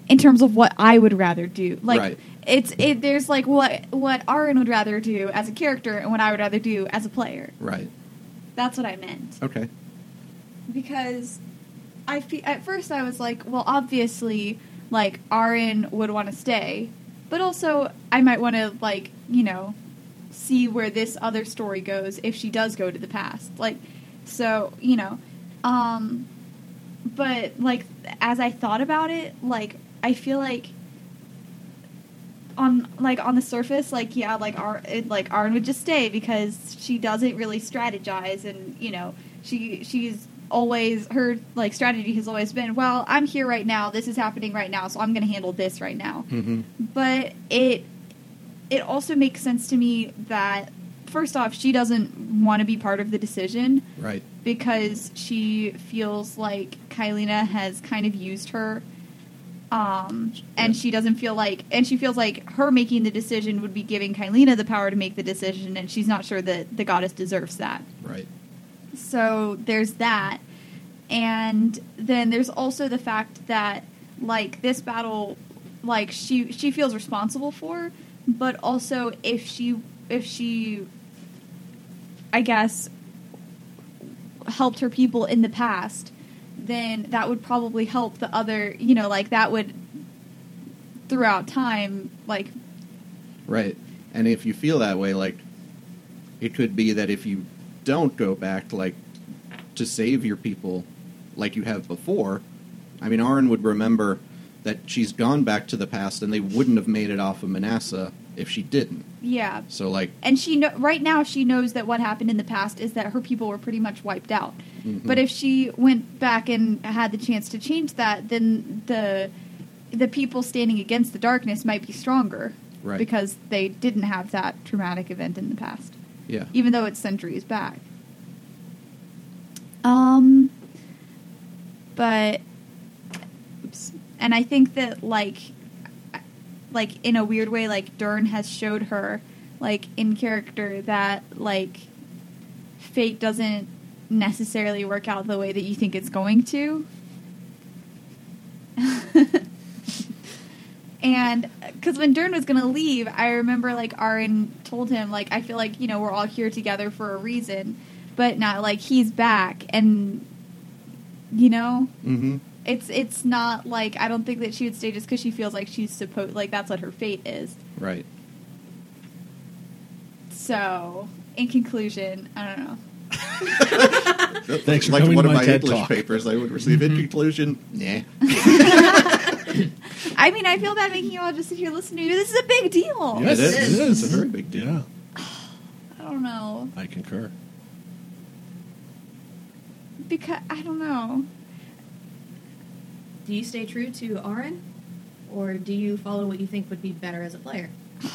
in terms of what I would rather do. Like Right. it's it there's like what what Aaron would rather do as a character and what I would rather do as a player. Right. That's what I meant. Okay. because I fe- at first I was like, well, obviously, like Aaron would want to stay, but also I might want to like you know see where this other story goes if she does go to the past, like so you know, um, but like as I thought about it, like I feel like on like on the surface, like yeah, like Ar- it, like Arn would just stay because she doesn't really strategize, and you know she she's always her like strategy has always been well I'm here right now, this is happening right now, so I'm going to handle this right now. Mm-hmm. But it it also makes sense to me that first off, she doesn't want to be part of the decision Right. because she feels like Kylina has kind of used her. Um, and Yeah. she doesn't feel like, and she feels like her making the decision would be giving Kylina the power to make the decision, and she's not sure that the goddess deserves that. Right. So there's that. And then there's also the fact that like this battle like she she feels responsible for, but also if she if she I guess helped her people in the past, then that would probably help the other, you know, like that would throughout time like Right. And if you feel that way, like, it could be that if you don't go back, like, to save your people like you have before, I mean, Aaron would remember that she's gone back to the past and they wouldn't have made it off of Manasseh if she didn't. yeah, So, like, and she know right now she knows that what happened in the past is that her people were pretty much wiped out. mhm. But if she went back and had the chance to change that, then the the people standing against the darkness might be stronger Right. because they didn't have that traumatic event in the past, yeah. even though it's centuries back. Um, but. And I think that like like in a weird way, like Dern has showed her like in character that like fate doesn't necessarily work out the way that you think it's going to. and because when Dern was going to leave, I remember like Aaron told him like I feel like you know we're all here together for a reason, but not like he's back and you know Mm-hmm. It's it's not like I don't think that she would stay just because she feels like she's supposed like that's what her fate is. Right. So in conclusion, I don't know. Thanks for like coming one to of my my TED English Talk. papers I would receive. In mm-hmm. conclusion, yeah. I mean, I feel bad making you all just sit here listening. To me. This is a big deal. Yes, it is. it is. It's a very big deal. Yeah, I don't know I concur. because I don't know. Do you stay true to Aaron, or do you follow what you think would be better as a player? I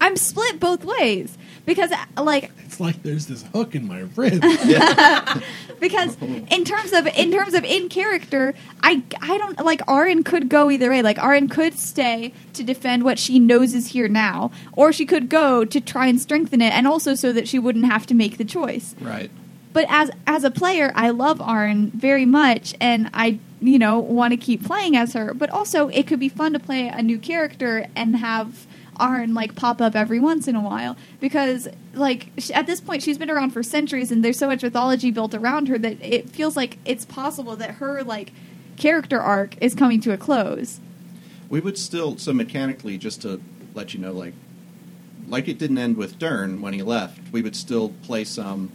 I'm split both ways because like It's like there's this hook in my rib. because in terms of in terms of in character, I I don't like Arin could go either way. Like Arin could stay to defend what she knows is here now, or she could go to try and strengthen it, and also so that she wouldn't have to make the choice. Right. But as as a player, I love Arin very much, and I you know want to keep playing as her. But also, it could be fun to play a new character and have Arin like pop up every once in a while because like sh- at this point she's been around for centuries, and there's so much mythology built around her that it feels like it's possible that her like character arc is coming to a close. We would still so mechanically just to let you know, like like it didn't end with Dern when he left. We would still play some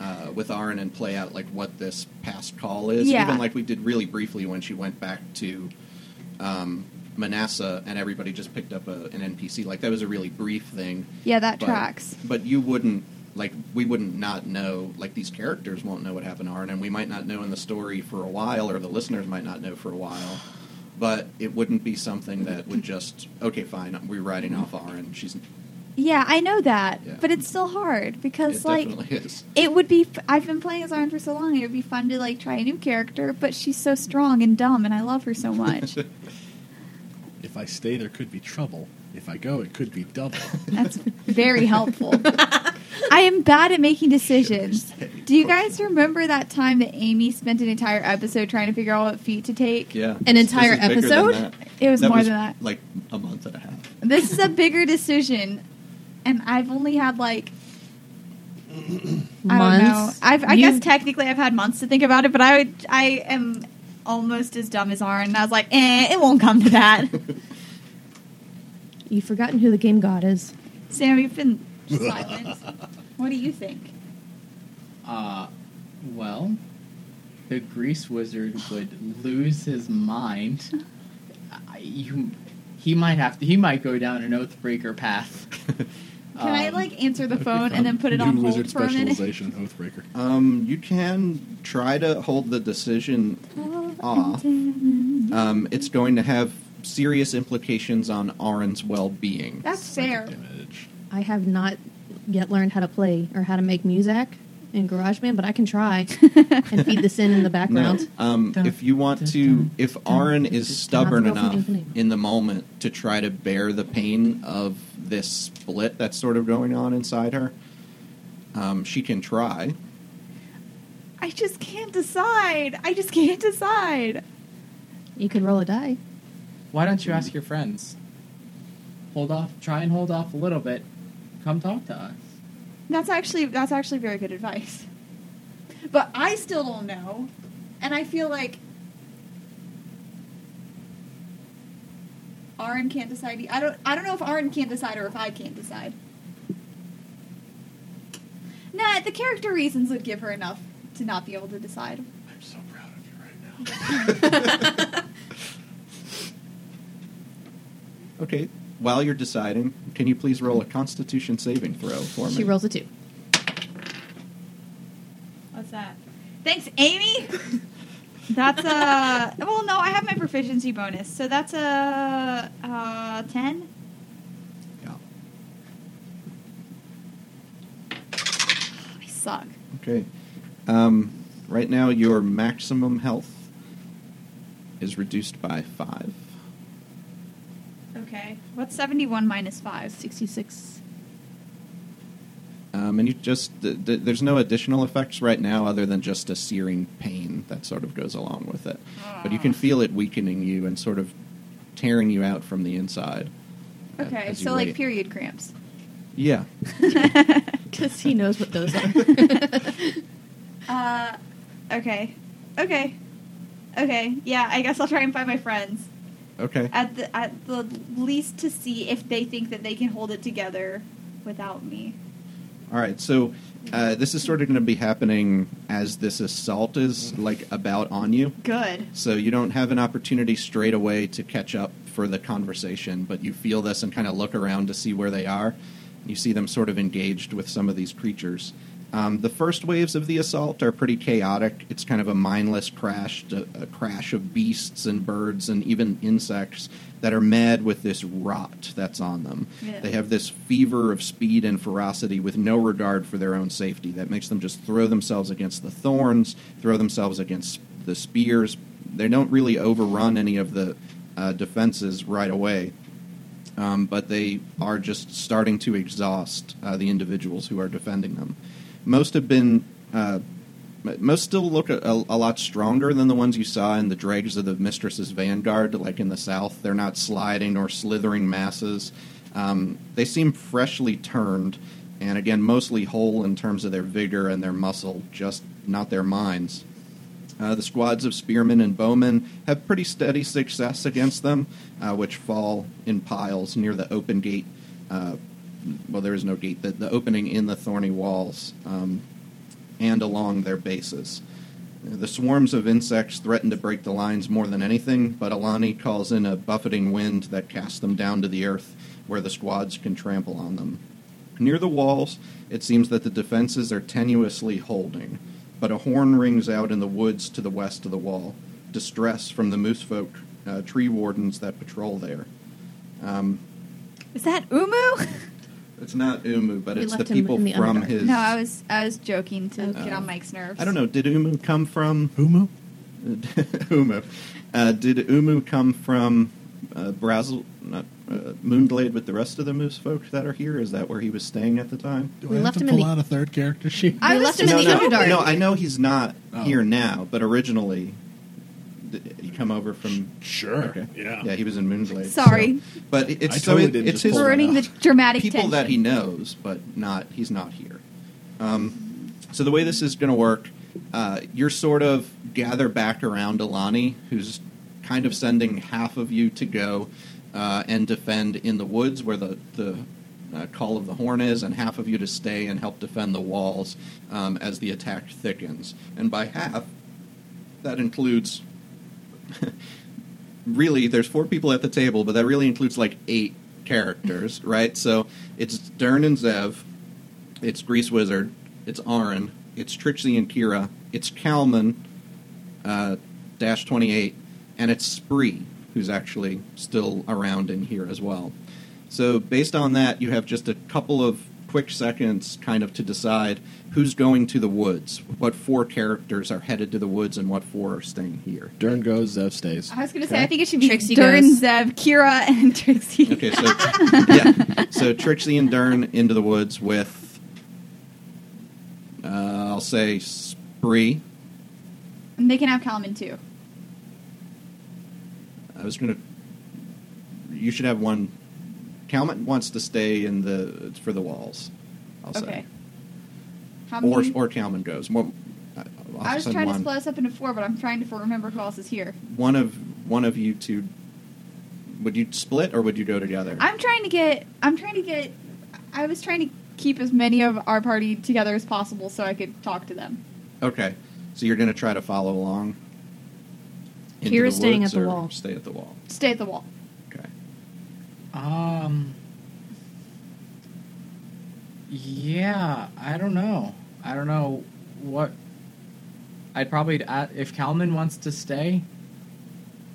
uh, with Arn and play out like what this past call is. Yeah. Even like we did really briefly when she went back to um, Manasseh and everybody just picked up a, an NPC. Like that was a really brief thing. Yeah, that But- tracks. But you wouldn't like we wouldn't not know like these characters won't know what happened to Arn, and we might not know in the story for a while, or the listeners might not know for a while. But it wouldn't be something that would just okay, fine, we're writing off Arn. She's Yeah, I know that, Yeah. but it's still hard because it like definitely is. it would be f- i've been playing as Arn for so long it would be fun to like try a new character but she's so strong and dumb and i love her so much if I stay, there could be trouble. If I go, it could be double. that's very helpful i am bad at making decisions do you guys remember that time that amy spent an entire episode trying to figure out what feet to take Yeah, An entire is bigger than episode? that. It was more than that. Like a month and a half. this is a bigger decision and i've only had like I don't know. Months. I've, I You- guess technically I've had months to think about it, but I would, I am almost as dumb as Arn. And I was like, eh, it won't come to that. You've forgotten who the game god is. Sam, you've been silent. what do you think? Uh, well, the grease wizard would lose his mind. I, you, he might have to. He might go down an oathbreaker path. Can I Um, like answer the phone and then put it on wizard hold for a minute? specialization, Oathbreaker. Um, you can try to hold the decision off. Um, it's going to have serious implications on Arin's well-being. That's fair. Image. I have not yet learned how to play or how to make music in GarageBand, but I can try and feed this in in the No, background. um, if you want to, if dun, Arin is stubborn Have to go from enough in the moment to try to bear the pain of this split that's sort of going on inside her, um, she can try. I just can't decide. I just can't decide. You could roll a die. Why don't you ask your friends? Hold off. Try and hold off a little bit. Come talk to us. That's actually that's actually very good advice. But I still don't know, and I feel like Aaron can't decide. I don't. I don't know if Aaron can't decide or if I can't decide. Nah, the character reasons would give her enough to not be able to decide. I'm so proud of you right now. Okay. While you're deciding, can you please roll a Constitution saving throw for me? She rolls a two. What's that? Thanks, Amy. That's a well. No, I have my proficiency bonus, so that's a uh, ten. Yeah. I suck. Okay. Um, right now, your maximum health is reduced by five. Okay. What's seventy-one minus five? 66. Um, and you just th- th- there's no additional effects right now other than just a searing pain that sort of goes along with it. But you can feel it weakening you and sort of tearing you out from the inside. Okay, as you so like wait. period cramps. Yeah. Because he knows what those are. Uh, okay, okay, okay. Yeah, I guess I'll try and find my friends Okay. at the at the least to see if they think that they can hold it together without me. All right. So uh, this is sort of going to be happening as this assault is like about on you. Good. So you don't have an opportunity straight away to catch up for the conversation, but you feel this and kind of look around to see where they are. You see them sort of engaged with some of these creatures. Um, the first waves of the assault are pretty chaotic. It's kind of a mindless crash, a, a crash of beasts and birds and even insects that are mad with this rot that's on them. Yeah. They have this fever of speed and ferocity with no regard for their own safety. That makes them just throw themselves against the thorns, throw themselves against the spears. They don't really overrun any of the uh, defenses right away um, but they are just starting to exhaust uh, the individuals who are defending them. Most have been, uh, most still look a, a, lot stronger than the ones you saw in the dregs of the Mistress's Vanguard, like in the south. They're not sliding or slithering masses. Um, they seem freshly turned, and again, mostly whole in terms of their vigor and their muscle, just not their minds. Uh, the squads of spearmen and bowmen have pretty steady success against them, uh, which fall in piles near the open gate. Well, there is no gate, the, the opening in the thorny walls um, and along their bases. The swarms of insects threaten to break the lines more than anything, but Alani calls in a buffeting wind that casts them down to the earth where the squads can trample on them. Near the walls, it seems that the defenses are tenuously holding but a horn rings out in the woods to the west of the wall. Distress from the moose folk uh, tree wardens that patrol there. Um, Is that Umu? it's not Umu, but We it's the left him people in the from Underdark. his. no, I was I was joking to Okay. get on Mike's nerves. I don't know. Did Umu come from Umu? Umu? Uh, did Umu come from uh, Brazil, not uh, Moonglade, with the rest of the moose folk that are here? Is that where he was staying at the time? Do We I have left to him in pull the- out a third character sheet? I We was left him in just the no, no, Underdark. no, I know he's not Oh. here now, but originally, did he come over from Sure. Okay. Yeah. Yeah, he was in Moonglade. Sorry. so- but it- it's I so totally it- didn't it's just his pull ruining the dramatic people tension. that he knows, but not he's not here. Um, so the way this is going to work, uh, you're sort of gather back around Alani, who's kind of sending half of you to go uh, and defend in the woods where the the uh, call of the horn is, and half of you to stay and help defend the walls um, as the attack thickens. And by half, that includes really there's four people at the table, but that really includes like eight characters, right? So it's Dern and Zev, it's Grease Wizard, it's Arin, it's Trixie and Kira, it's Kalman, uh, Dash twenty eight, and it's Spree, who's actually still around in here as well. So based on that, you have just a couple of quick seconds kind of to decide who's going to the woods, what four characters are headed to the woods, and what four are staying here. Dern goes, Zev stays. I was going to say, Okay. I think it should be Trixie Durin, goes. Zev, Kira, and Trixie. Okay, so yeah, so Trixie and Dern into the woods with, uh, I'll say Spree. And they can have Kalman too. I was gonna. You should have one. Kalman wants to stay in the for the walls. I'll Okay. say, How or many? or Kalman goes. One, I'll I was trying one. to split us up into four, but I'm trying to remember who else is here. One of one of you two. Would you split or would you go together? I'm trying to get. I'm trying to get. I was trying to keep as many of our party together as possible so I could talk to them. Okay, so you're going to try to follow along. into Kira's staying woods at the wall. Stay at the wall. Stay at the wall. Okay. Um. Yeah, I don't know. I don't know what. I'd probably uh, if Kalman wants to stay.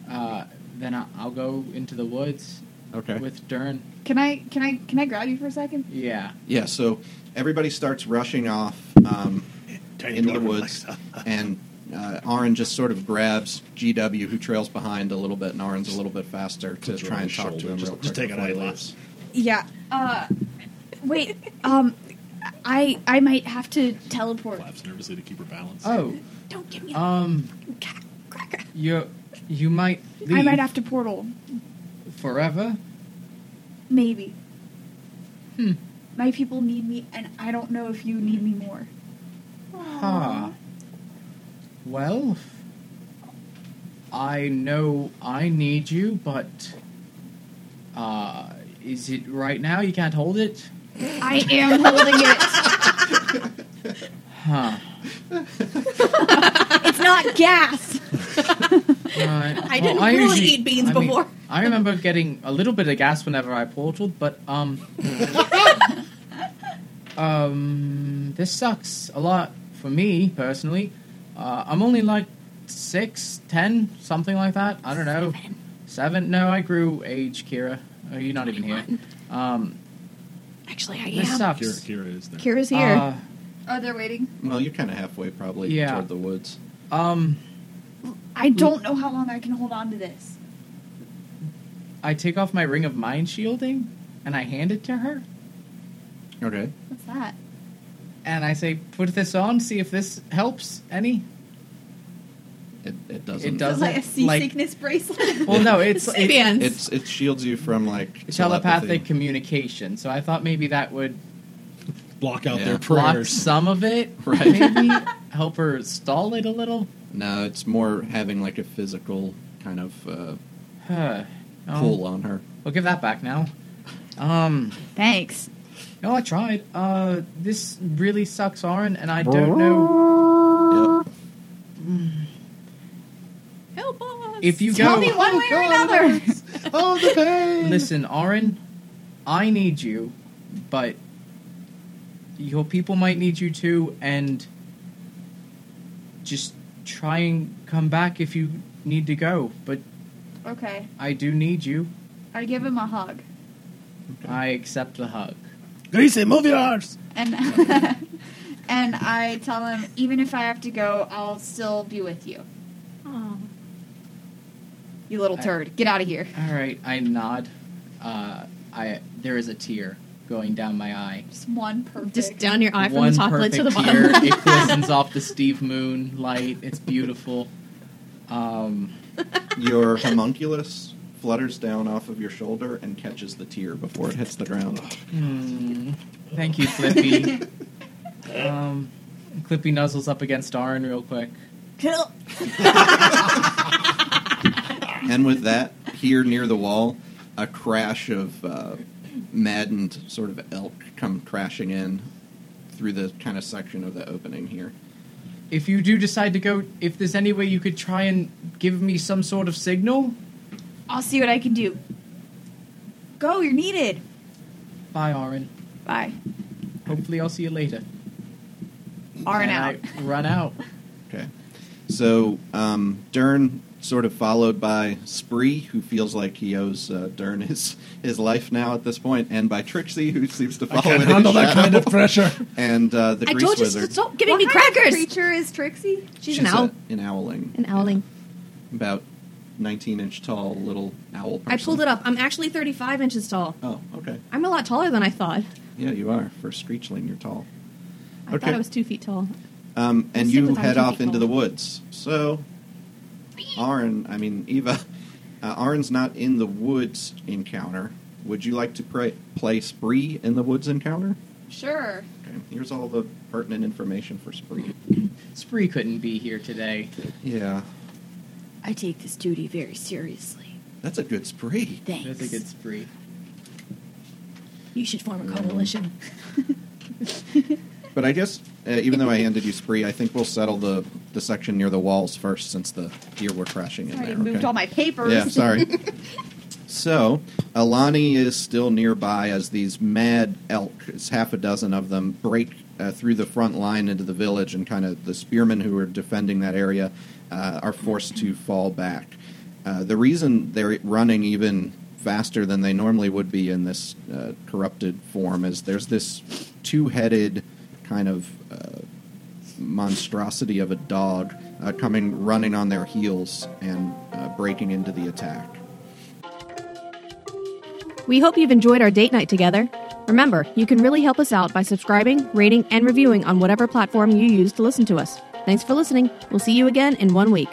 Uh, then I- I'll go into the woods Okay. with Dern. Can I? Can I? Can I grab you for a second? Yeah. Yeah, so everybody starts rushing off um, into the woods, and uh, Aaron just sort of grabs GW, who trails behind a little bit, and Aaron's a little bit faster to Puts try and his talk to him. Just- real just quick take it before he. Yeah. Uh, wait. Um, I I might have to teleport. Claps nervously to keep her balance. Oh. Don't give me. Um. cracker. You you might leave I might have to portal. forever. Maybe. Hmm. My people need me, and I don't know if you need me more. Huh. Well, I know I need you, but uh, is it right now? You can't hold it, I am holding it. huh? It's not gas. Right. I didn't really eat beans I mean, before. I remember getting a little bit of gas whenever I portaled, but um, Um, this sucks a lot for me personally. Uh, I'm only like six, ten, something like that. I don't know. Seven? No, I grew age, Kira. Oh, you're not even here. Um, Actually, I this am. sucks. Kira, Kira is there. Kira's here. Uh, Oh, they're waiting. Well, you're kind of halfway probably Yeah. toward the woods. um, I don't know how long I can hold on to this. I take off my ring of mind shielding and I hand it to her. Okay. What's that? And I say, put this on, see if this helps any. It, it doesn't. It doesn't. like a Doesn't, like- seasickness bracelet. Well, no, it's it, It's it shields you from like telepathic telepathy. communication. So I thought maybe that would Block out Yeah. their block some of it. Right. Maybe help her stall it a little. No, it's more having like a physical kind of uh, Huh. Oh, pull on her. We'll give that back now. Um. Thanks. No, I tried. Uh, this really sucks, Aaron, and I don't know Yep. Help us. if you Tell go. me one way or another. oh, the pain! Listen, Aaron, I need you, but your people might need you too, and just try and come back if you need to go. But okay. I do need you. I give him a hug. I accept the hug. Greasy, move your arse! And and I tell him even if I have to go, I'll still be with you. Oh. You little I- turd. Get out of here. All right, I nod. Uh, I there is a tear going down my eye. Just one perfect. Just down your eye from One the top lid to the perfect bottom. tear. it glistens off the Steve Moon light. It's beautiful. Um, Your homunculus flutters down off of your shoulder and catches the tear before it hits the ground. hmm, thank you, Flippy. um, Clippy nuzzles up against Aaron real quick. Kill. And with that, here near the wall, a crash of uh, maddened sort of elk come crashing in through the kind of section of the opening here. If you do decide to go, if there's any way you could try and give me some sort of signal, I'll see what I can do. Go. You're needed. bye, Aaron. Bye. Hopefully, I'll see you later. Arn And out. I run out. Okay. So um, Dern, sort of followed by Spree, who feels like he owes uh, Dern his his life now at this point, and by Trixie, who seems to follow. I follow can't handle that shadow, kind of pressure. and uh, the I Grease told you Wizard. to stop giving what me kind of crackers. creature is Trixie? She's, an a- owl. an owling, An owling. about nineteen inch tall little owl. Person. I pulled it up. I'm actually 35 inches tall. Oh, okay. I'm a lot taller than I thought. Yeah, you are. For a Screechling, you're tall. I Okay. thought I was two feet tall. Um, and you stick with our head off into tall. the woods. So, Aaron, I mean Eva, uh, Aaron's not in the woods encounter. Would you like to pray, play Spree in the woods encounter? Sure. Okay, here's all the pertinent information for Spree. Spree couldn't be here today. Yeah, I take this duty very seriously. that's a good Spree. Thanks. That's a good spree. You should form a coalition. But I guess uh, even though I handed you Spree, I think we'll settle the the section near the walls first, since the deer were crashing in Sorry, I there. moved okay? all my papers. Yeah, sorry. so, Alani is still nearby as these mad elk, it's half a dozen of them, break uh, through the front line into the village, and kind of the spearmen who are defending that area uh, are forced to fall back. Uh, the reason they're running even faster than they normally would be in this uh, corrupted form is there's this two headed kind of uh, monstrosity of a dog uh, coming running on their heels and uh, breaking into the attack. We hope you've enjoyed our date night together. Remember, you can really help us out by subscribing, rating, and reviewing on whatever platform you use to listen to us. Thanks for listening. We'll see you again in one week.